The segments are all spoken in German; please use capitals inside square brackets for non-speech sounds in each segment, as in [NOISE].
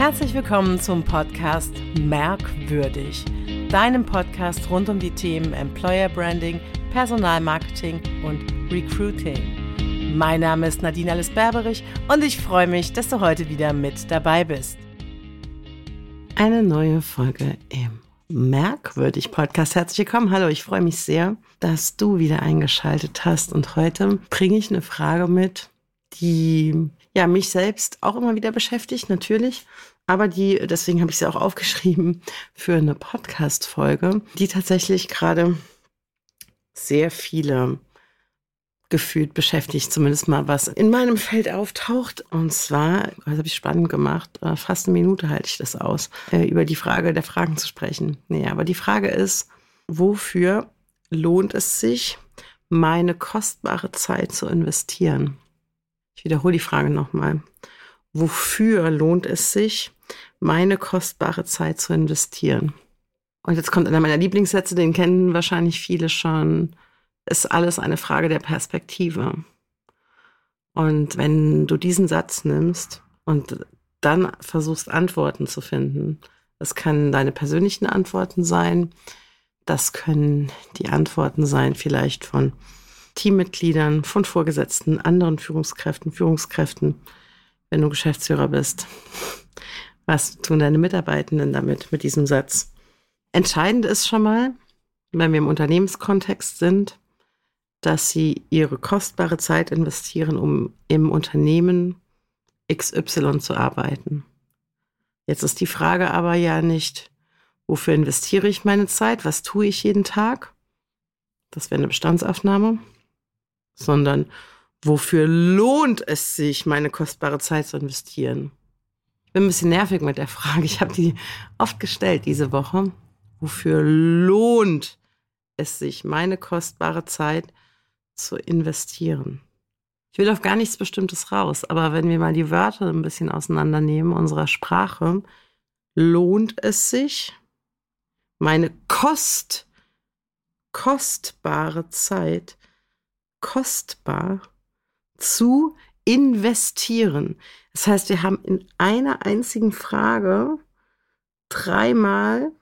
Herzlich willkommen zum Podcast Merkwürdig, deinem Podcast rund um die Themen Employer Branding, Personalmarketing und Recruiting. Mein Name ist Nadine Alice Berberich und ich freue mich, dass du heute wieder mit dabei bist. Eine neue Folge im Merkwürdig Podcast. Herzlich willkommen. Hallo, ich freue mich sehr, dass du wieder eingeschaltet hast. Und heute bringe ich eine Frage mit, die ja mich selbst auch immer wieder beschäftigt, natürlich. Aber die, deswegen habe ich sie auch aufgeschrieben für eine Podcast-Folge, die tatsächlich gerade sehr viele gefühlt beschäftigt, zumindest mal was in meinem Feld auftaucht. Und zwar, das habe ich spannend gemacht, äh, fast eine Minute halte ich das aus, äh, über die Frage der Fragen zu sprechen. Nee, aber die Frage ist, wofür lohnt es sich, meine kostbare Zeit zu investieren? Ich wiederhole die Frage nochmal. Wofür lohnt es sich, meine kostbare Zeit zu investieren? Und jetzt kommt einer meiner Lieblingssätze, den kennen wahrscheinlich viele schon. Ist alles eine Frage der Perspektive. Und wenn du diesen Satz nimmst und dann versuchst, Antworten zu finden, das können deine persönlichen Antworten sein, das können die Antworten sein vielleicht von Teammitgliedern, von Vorgesetzten, anderen Führungskräften, Führungskräften, wenn du Geschäftsführer bist. Was tun deine Mitarbeitenden damit, mit diesem Satz? Entscheidend ist schon mal, wenn wir im Unternehmenskontext sind, dass sie ihre kostbare Zeit investieren, um im Unternehmen XY zu arbeiten. Jetzt ist die Frage aber ja nicht, wofür investiere ich meine Zeit, was tue ich jeden Tag? Das wäre eine Bestandsaufnahme sondern wofür lohnt es sich, meine kostbare Zeit zu investieren? Ich bin ein bisschen nervig mit der Frage. Ich habe die oft gestellt diese Woche. Wofür lohnt es sich, meine kostbare Zeit zu investieren? Ich will auf gar nichts Bestimmtes raus, aber wenn wir mal die Wörter ein bisschen auseinandernehmen unserer Sprache, lohnt es sich, meine Kost, kostbare Zeit kostbar zu investieren. Das heißt, wir haben in einer einzigen Frage dreimal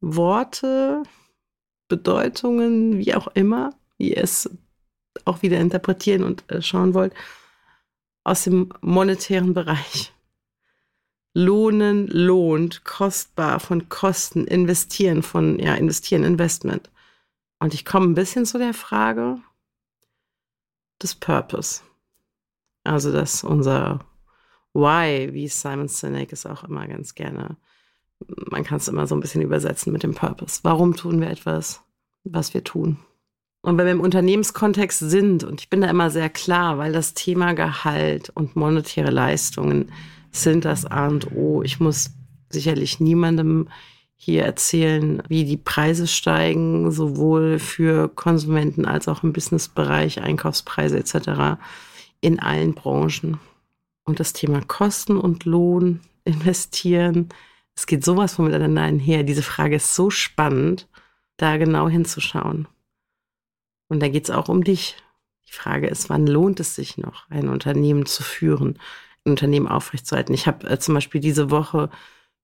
Worte, Bedeutungen, wie auch immer, wie ihr es auch wieder interpretieren und äh, schauen wollt, aus dem monetären Bereich. Lohnen, lohnt, kostbar, von Kosten, investieren, von, ja, investieren, Investment. Und ich komme ein bisschen zu der Frage, des Purpose. Also, dass unser Why, wie Simon Sinek es auch immer ganz gerne, man kann es immer so ein bisschen übersetzen mit dem Purpose. Warum tun wir etwas, was wir tun? Und wenn wir im Unternehmenskontext sind, und ich bin da immer sehr klar, weil das Thema Gehalt und monetäre Leistungen sind das A und O. Ich muss sicherlich niemandem hier erzählen, wie die Preise steigen, sowohl für Konsumenten als auch im Businessbereich, Einkaufspreise etc. in allen Branchen. Und das Thema Kosten und Lohn, investieren, es geht sowas von miteinander einher. Diese Frage ist so spannend, da genau hinzuschauen. Und da geht es auch um dich. Die Frage ist, wann lohnt es sich noch, ein Unternehmen zu führen, ein Unternehmen aufrechtzuerhalten? Ich habe äh, zum Beispiel diese Woche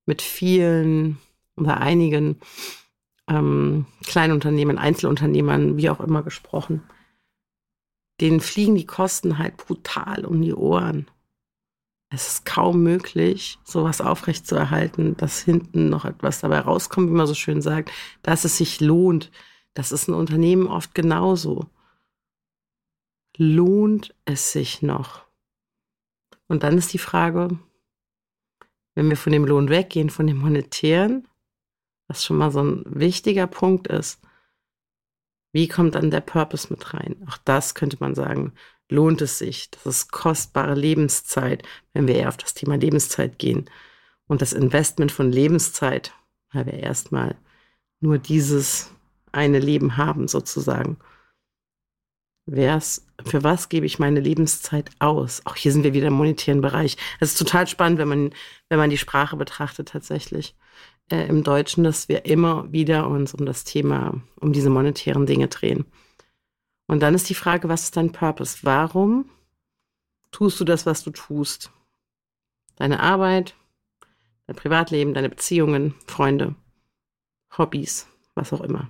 mit vielen oder einigen ähm, Kleinunternehmen, Einzelunternehmern, wie auch immer gesprochen. Denen fliegen die Kosten halt brutal um die Ohren. Es ist kaum möglich, sowas aufrechtzuerhalten, dass hinten noch etwas dabei rauskommt, wie man so schön sagt, dass es sich lohnt. Das ist ein Unternehmen oft genauso. Lohnt es sich noch? Und dann ist die Frage, wenn wir von dem Lohn weggehen, von dem monetären, was schon mal so ein wichtiger Punkt ist. Wie kommt dann der Purpose mit rein? Auch das könnte man sagen, lohnt es sich. Das ist kostbare Lebenszeit, wenn wir eher auf das Thema Lebenszeit gehen. Und das Investment von Lebenszeit, weil wir erstmal nur dieses eine Leben haben, sozusagen. Wer's, für was gebe ich meine Lebenszeit aus? Auch hier sind wir wieder im monetären Bereich. Es ist total spannend, wenn man, wenn man die Sprache betrachtet tatsächlich äh, im Deutschen, dass wir immer wieder uns um das Thema, um diese monetären Dinge drehen. Und dann ist die Frage, was ist dein Purpose? Warum tust du das, was du tust? Deine Arbeit, dein Privatleben, deine Beziehungen, Freunde, Hobbys, was auch immer.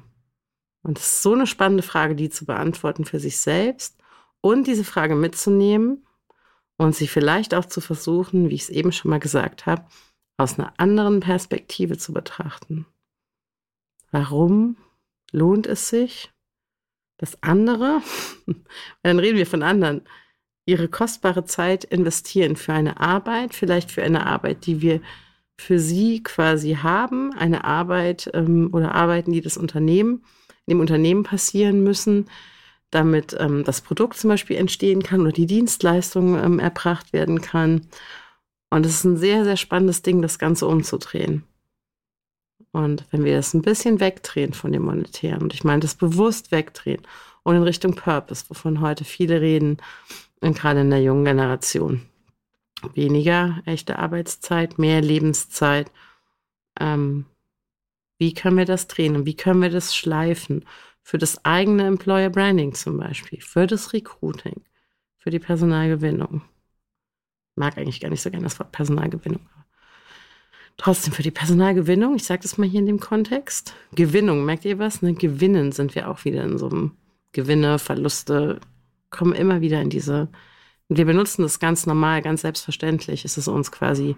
Und es ist so eine spannende Frage, die zu beantworten für sich selbst und diese Frage mitzunehmen und sie vielleicht auch zu versuchen, wie ich es eben schon mal gesagt habe, aus einer anderen Perspektive zu betrachten. Warum lohnt es sich, dass andere, [LAUGHS] dann reden wir von anderen, ihre kostbare Zeit investieren für eine Arbeit, vielleicht für eine Arbeit, die wir für sie quasi haben, eine Arbeit ähm, oder Arbeiten, die das Unternehmen, in dem Unternehmen passieren müssen, damit ähm, das Produkt zum Beispiel entstehen kann oder die Dienstleistung ähm, erbracht werden kann. Und es ist ein sehr, sehr spannendes Ding, das Ganze umzudrehen. Und wenn wir das ein bisschen wegdrehen von dem Monetären, und ich meine das bewusst wegdrehen und in Richtung Purpose, wovon heute viele reden, und gerade in der jungen Generation. Weniger echte Arbeitszeit, mehr Lebenszeit. Ähm, wie können wir das drehen und wie können wir das schleifen? Für das eigene Employer Branding zum Beispiel, für das Recruiting, für die Personalgewinnung. Mag eigentlich gar nicht so gerne das Wort Personalgewinnung. Trotzdem für die Personalgewinnung, ich sage das mal hier in dem Kontext. Gewinnung, merkt ihr was? Ne? Gewinnen sind wir auch wieder in so einem Gewinne, Verluste, kommen immer wieder in diese. Wir benutzen das ganz normal, ganz selbstverständlich. Es ist uns quasi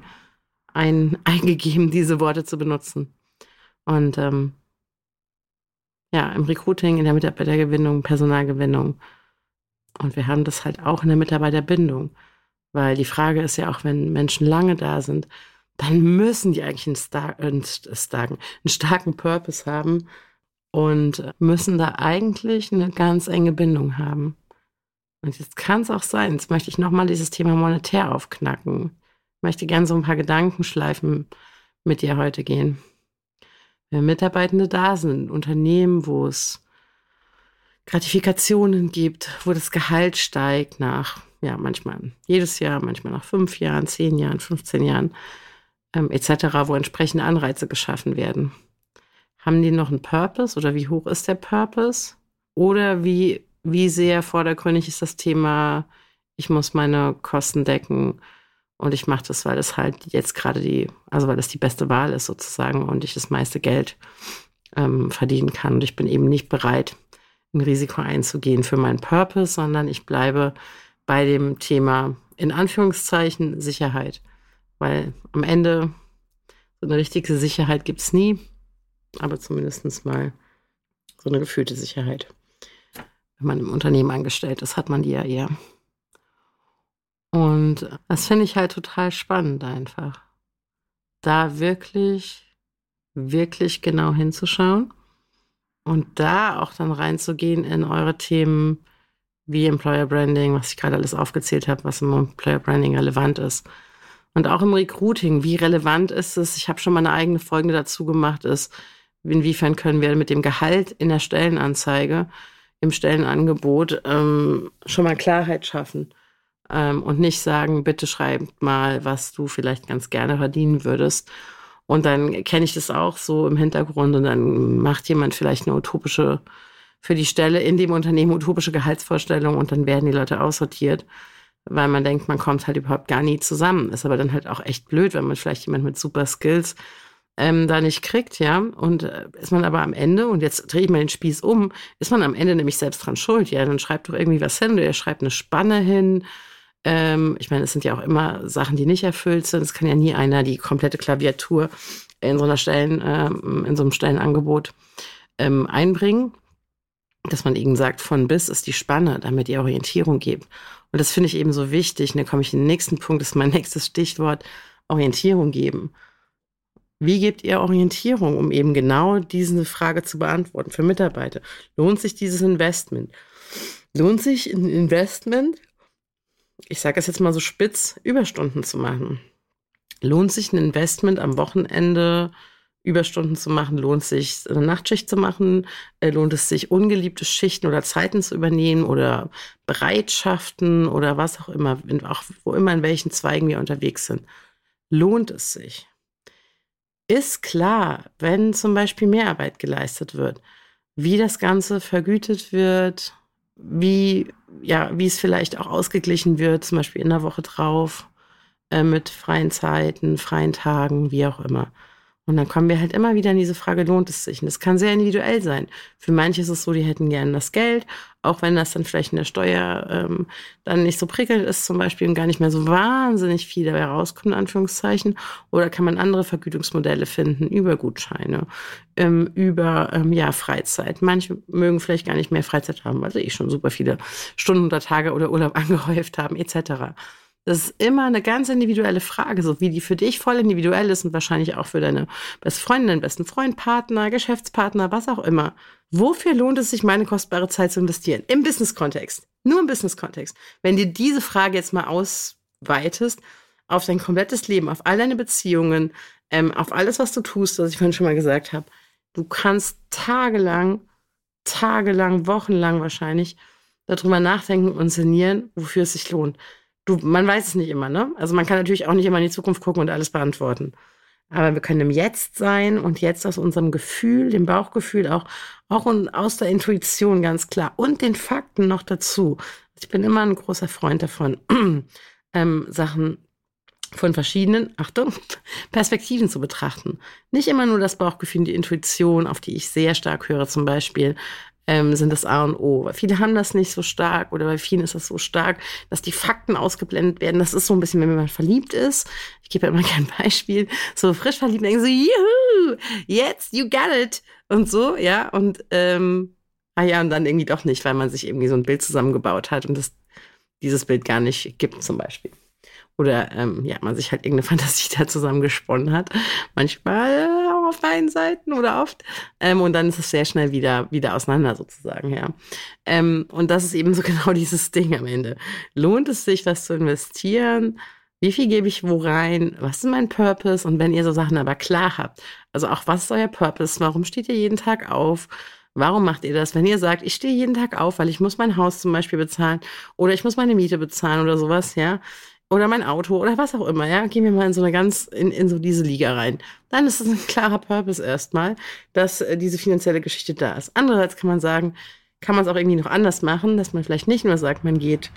ein, [LAUGHS] eingegeben, diese Worte zu benutzen. Und ähm, ja, im Recruiting, in der Mitarbeitergewinnung, Personalgewinnung. Und wir haben das halt auch in der Mitarbeiterbindung. Weil die Frage ist ja auch, wenn Menschen lange da sind, dann müssen die eigentlich einen, Star einen, starken, einen starken Purpose haben und müssen da eigentlich eine ganz enge Bindung haben. Und jetzt kann es auch sein, jetzt möchte ich nochmal dieses Thema monetär aufknacken. Ich möchte gerne so ein paar Gedankenschleifen mit dir heute gehen. Wenn Mitarbeitende da sind, Unternehmen, wo es Gratifikationen gibt, wo das Gehalt steigt nach, ja, manchmal jedes Jahr, manchmal nach fünf Jahren, zehn Jahren, 15 Jahren, ähm, etc., wo entsprechende Anreize geschaffen werden. Haben die noch einen Purpose oder wie hoch ist der Purpose? Oder wie, wie sehr vordergründig ist das Thema, ich muss meine Kosten decken und ich mache das, weil es halt jetzt gerade die, also weil das die beste Wahl ist sozusagen und ich das meiste Geld ähm, verdienen kann. Und ich bin eben nicht bereit, ein Risiko einzugehen für meinen Purpose, sondern ich bleibe bei dem Thema in Anführungszeichen Sicherheit. Weil am Ende so eine richtige Sicherheit gibt es nie, aber zumindest mal so eine gefühlte Sicherheit. Wenn man im Unternehmen angestellt ist, hat man die ja eher. Und das finde ich halt total spannend einfach. Da wirklich, wirklich genau hinzuschauen und da auch dann reinzugehen in eure Themen wie Employer Branding, was ich gerade alles aufgezählt habe, was im Employer Branding relevant ist. Und auch im Recruiting, wie relevant ist es? Ich habe schon mal eine eigene Folge dazu gemacht, ist, inwiefern können wir mit dem Gehalt in der Stellenanzeige, im Stellenangebot ähm, schon mal Klarheit schaffen ähm, und nicht sagen, bitte schreib mal, was du vielleicht ganz gerne verdienen würdest. Und dann kenne ich das auch so im Hintergrund und dann macht jemand vielleicht eine utopische, für die Stelle in dem Unternehmen utopische Gehaltsvorstellung und dann werden die Leute aussortiert weil man denkt, man kommt halt überhaupt gar nie zusammen. Ist aber dann halt auch echt blöd, wenn man vielleicht jemand mit super Skills ähm, da nicht kriegt, ja. Und äh, ist man aber am Ende, und jetzt drehe ich mal den Spieß um, ist man am Ende nämlich selbst dran schuld, ja. Dann schreibt doch irgendwie was hin, er schreibt eine Spanne hin. Ähm, ich meine, es sind ja auch immer Sachen, die nicht erfüllt sind. Es kann ja nie einer die komplette Klaviatur in so einer Stellen, ähm, in so einem Stellenangebot ähm, einbringen. Dass man eben sagt, von bis ist die Spanne, damit die Orientierung gibt. Und das finde ich eben so wichtig. Und da komme ich in den nächsten Punkt, das ist mein [LAUGHS] nächstes Stichwort, Orientierung geben. Wie gebt ihr Orientierung, um eben genau diese Frage zu beantworten für Mitarbeiter? Lohnt sich dieses Investment? Lohnt sich ein Investment, ich sage es jetzt mal so spitz, Überstunden zu machen? Lohnt sich ein Investment am Wochenende, Überstunden zu machen, lohnt es sich, eine Nachtschicht zu machen, äh, lohnt es sich, ungeliebte Schichten oder Zeiten zu übernehmen oder Bereitschaften oder was auch immer, auch wo immer in welchen Zweigen wir unterwegs sind. Lohnt es sich? Ist klar, wenn zum Beispiel Mehrarbeit geleistet wird, wie das Ganze vergütet wird, wie, ja, wie es vielleicht auch ausgeglichen wird, zum Beispiel in der Woche drauf, äh, mit freien Zeiten, freien Tagen, wie auch immer. Und dann kommen wir halt immer wieder in diese Frage, lohnt es sich? Und das kann sehr individuell sein. Für manche ist es so, die hätten gerne das Geld, auch wenn das dann vielleicht in der Steuer ähm, dann nicht so prickelnd ist zum Beispiel und gar nicht mehr so wahnsinnig viel dabei rauskommt, in Anführungszeichen. Oder kann man andere Vergütungsmodelle finden über Gutscheine, ähm, über ähm, ja, Freizeit. Manche mögen vielleicht gar nicht mehr Freizeit haben, weil sie eh schon super viele Stunden oder Tage oder Urlaub [LAUGHS] angehäuft haben, etc. Das ist immer eine ganz individuelle Frage, so wie die für dich voll individuell ist und wahrscheinlich auch für deine beste Freundin, besten Freund, Partner, Geschäftspartner, was auch immer. Wofür lohnt es sich, meine kostbare Zeit zu investieren? Im Business-Kontext. Nur im Business-Kontext. Wenn dir diese Frage jetzt mal ausweitest auf dein komplettes Leben, auf all deine Beziehungen, ähm, auf alles, was du tust, was ich vorhin schon mal gesagt habe, du kannst tagelang, tagelang, wochenlang wahrscheinlich darüber nachdenken und sinnieren, wofür es sich lohnt du, man weiß es nicht immer, ne? Also man kann natürlich auch nicht immer in die Zukunft gucken und alles beantworten. Aber wir können im Jetzt sein und jetzt aus unserem Gefühl, dem Bauchgefühl auch, auch und aus der Intuition ganz klar und den Fakten noch dazu. Ich bin immer ein großer Freund davon, [CLEARS THROAT] ähm, Sachen von verschiedenen, [LAUGHS] Achtung, Perspektiven zu betrachten. Nicht immer nur das Bauchgefühl, die Intuition, auf die ich sehr stark höre zum Beispiel, ähm, sind das A und O. Weil viele haben das nicht so stark oder bei vielen ist das so stark, dass die Fakten ausgeblendet werden. Das ist so ein bisschen, wenn man verliebt ist. Ich gebe ja immer [LAUGHS] kein Beispiel. So frisch verliebt, denken so, juhu, jetzt, you got it. Und so, ja. Und, ähm, ah ja, und dann irgendwie doch nicht, weil man sich irgendwie so ein Bild zusammengebaut hat und das, dieses Bild gar nicht gibt, zum Beispiel oder ähm, ja, man sich halt irgendeine [LAUGHS] Fantasie da zusammengesponnen hat. Manchmal auf beiden Seiten oder oft. Ähm, und dann ist es sehr schnell wieder, wieder auseinander sozusagen, ja. Ähm, und das ist eben so [LAUGHS] genau dieses Ding am Ende. Lohnt es sich, was zu investieren? Wie viel gebe ich wo rein? Was ist mein Purpose? Und wenn ihr so Sachen aber klar habt, also auch was ist euer Purpose? Warum steht ihr jeden Tag auf? Warum macht ihr das? Wenn ihr sagt, ich stehe jeden Tag auf, weil ich muss mein Haus zum Beispiel bezahlen oder ich muss meine Miete bezahlen oder sowas, ja, oder mein Auto oder was auch immer, ja, gehen wir mal in so eine ganz, in, in so diese Liga rein. Dann ist es ein klarer Purpose erstmal, dass äh, diese finanzielle Geschichte da ist. Andererseits kann man sagen, kann man es auch irgendwie noch anders machen, dass man vielleicht nicht nur sagt, man geht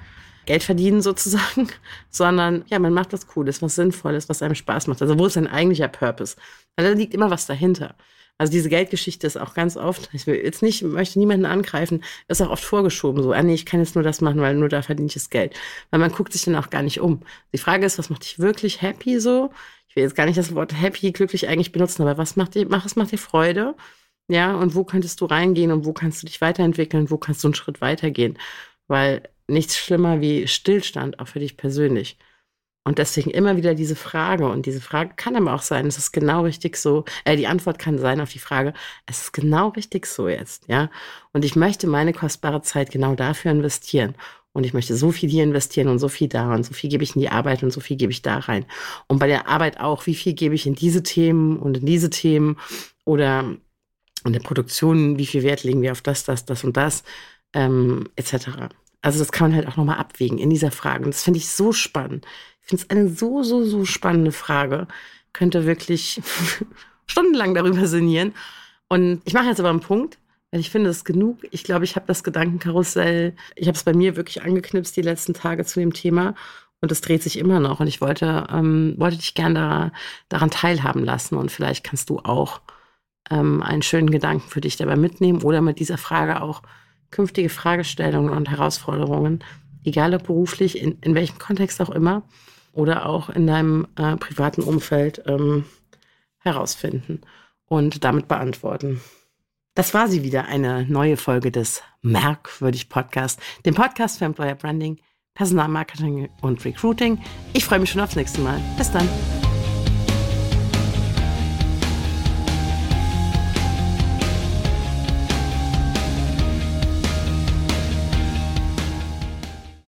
Geld verdienen sozusagen, [LAUGHS] sondern ja, man macht was Cooles, was Sinnvolles, was einem Spaß macht. Also wo ist sein eigentlicher Purpose? Weil da liegt immer was dahinter. Also diese Geldgeschichte ist auch ganz oft, ich will jetzt nicht, möchte niemanden angreifen, ist auch oft vorgeschoben so, ah nee, ich kann jetzt nur das machen, weil nur da verdiene ich das Geld. Weil man guckt sich dann auch gar nicht um. Die Frage ist, was macht dich wirklich happy so? Ich will jetzt gar nicht das Wort happy, glücklich eigentlich benutzen, aber was macht dir, mach, was macht dir Freude? Ja, und wo könntest du reingehen und wo kannst du dich weiterentwickeln, wo kannst du einen Schritt weitergehen? Weil nichts schlimmer wie Stillstand, auch für dich persönlich. Und deswegen immer wieder diese Frage. Und diese Frage kann aber auch sein, es ist genau richtig so. Äh, die Antwort kann sein auf die Frage, es ist genau richtig so jetzt, ja. Und ich möchte meine kostbare Zeit genau dafür investieren. Und ich möchte so viel hier investieren und so viel da und so viel gebe ich in die Arbeit und so viel gebe ich da rein. Und bei der Arbeit auch, wie viel gebe ich in diese Themen und in diese Themen oder in der Produktion, wie viel Wert legen wir auf das, das, das und das, ähm, etc. Also das kann man halt auch nochmal abwägen in dieser Frage. Und das finde ich so spannend. Ich finde es eine so, so, so spannende Frage. Könnte wirklich [LAUGHS] stundenlang darüber sinnieren. Und ich mache jetzt aber einen Punkt, weil ich finde es genug. Ich glaube, ich habe das Gedankenkarussell, ich habe es bei mir wirklich angeknipst die letzten Tage zu dem Thema. Und es dreht sich immer noch. Und ich wollte, ähm, wollte dich gerne da, daran teilhaben lassen. Und vielleicht kannst du auch ähm, einen schönen Gedanken für dich dabei mitnehmen oder mit dieser Frage auch künftige Fragestellungen und Herausforderungen, egal ob beruflich, in, in welchem Kontext auch immer, oder auch in deinem äh, privaten Umfeld ähm, herausfinden und damit beantworten. Das war sie wieder, eine neue Folge des Merkwürdig Podcast, dem Podcast für Employer Branding, Personalmarketing und Recruiting. Ich freue mich schon aufs nächste Mal. Bis dann.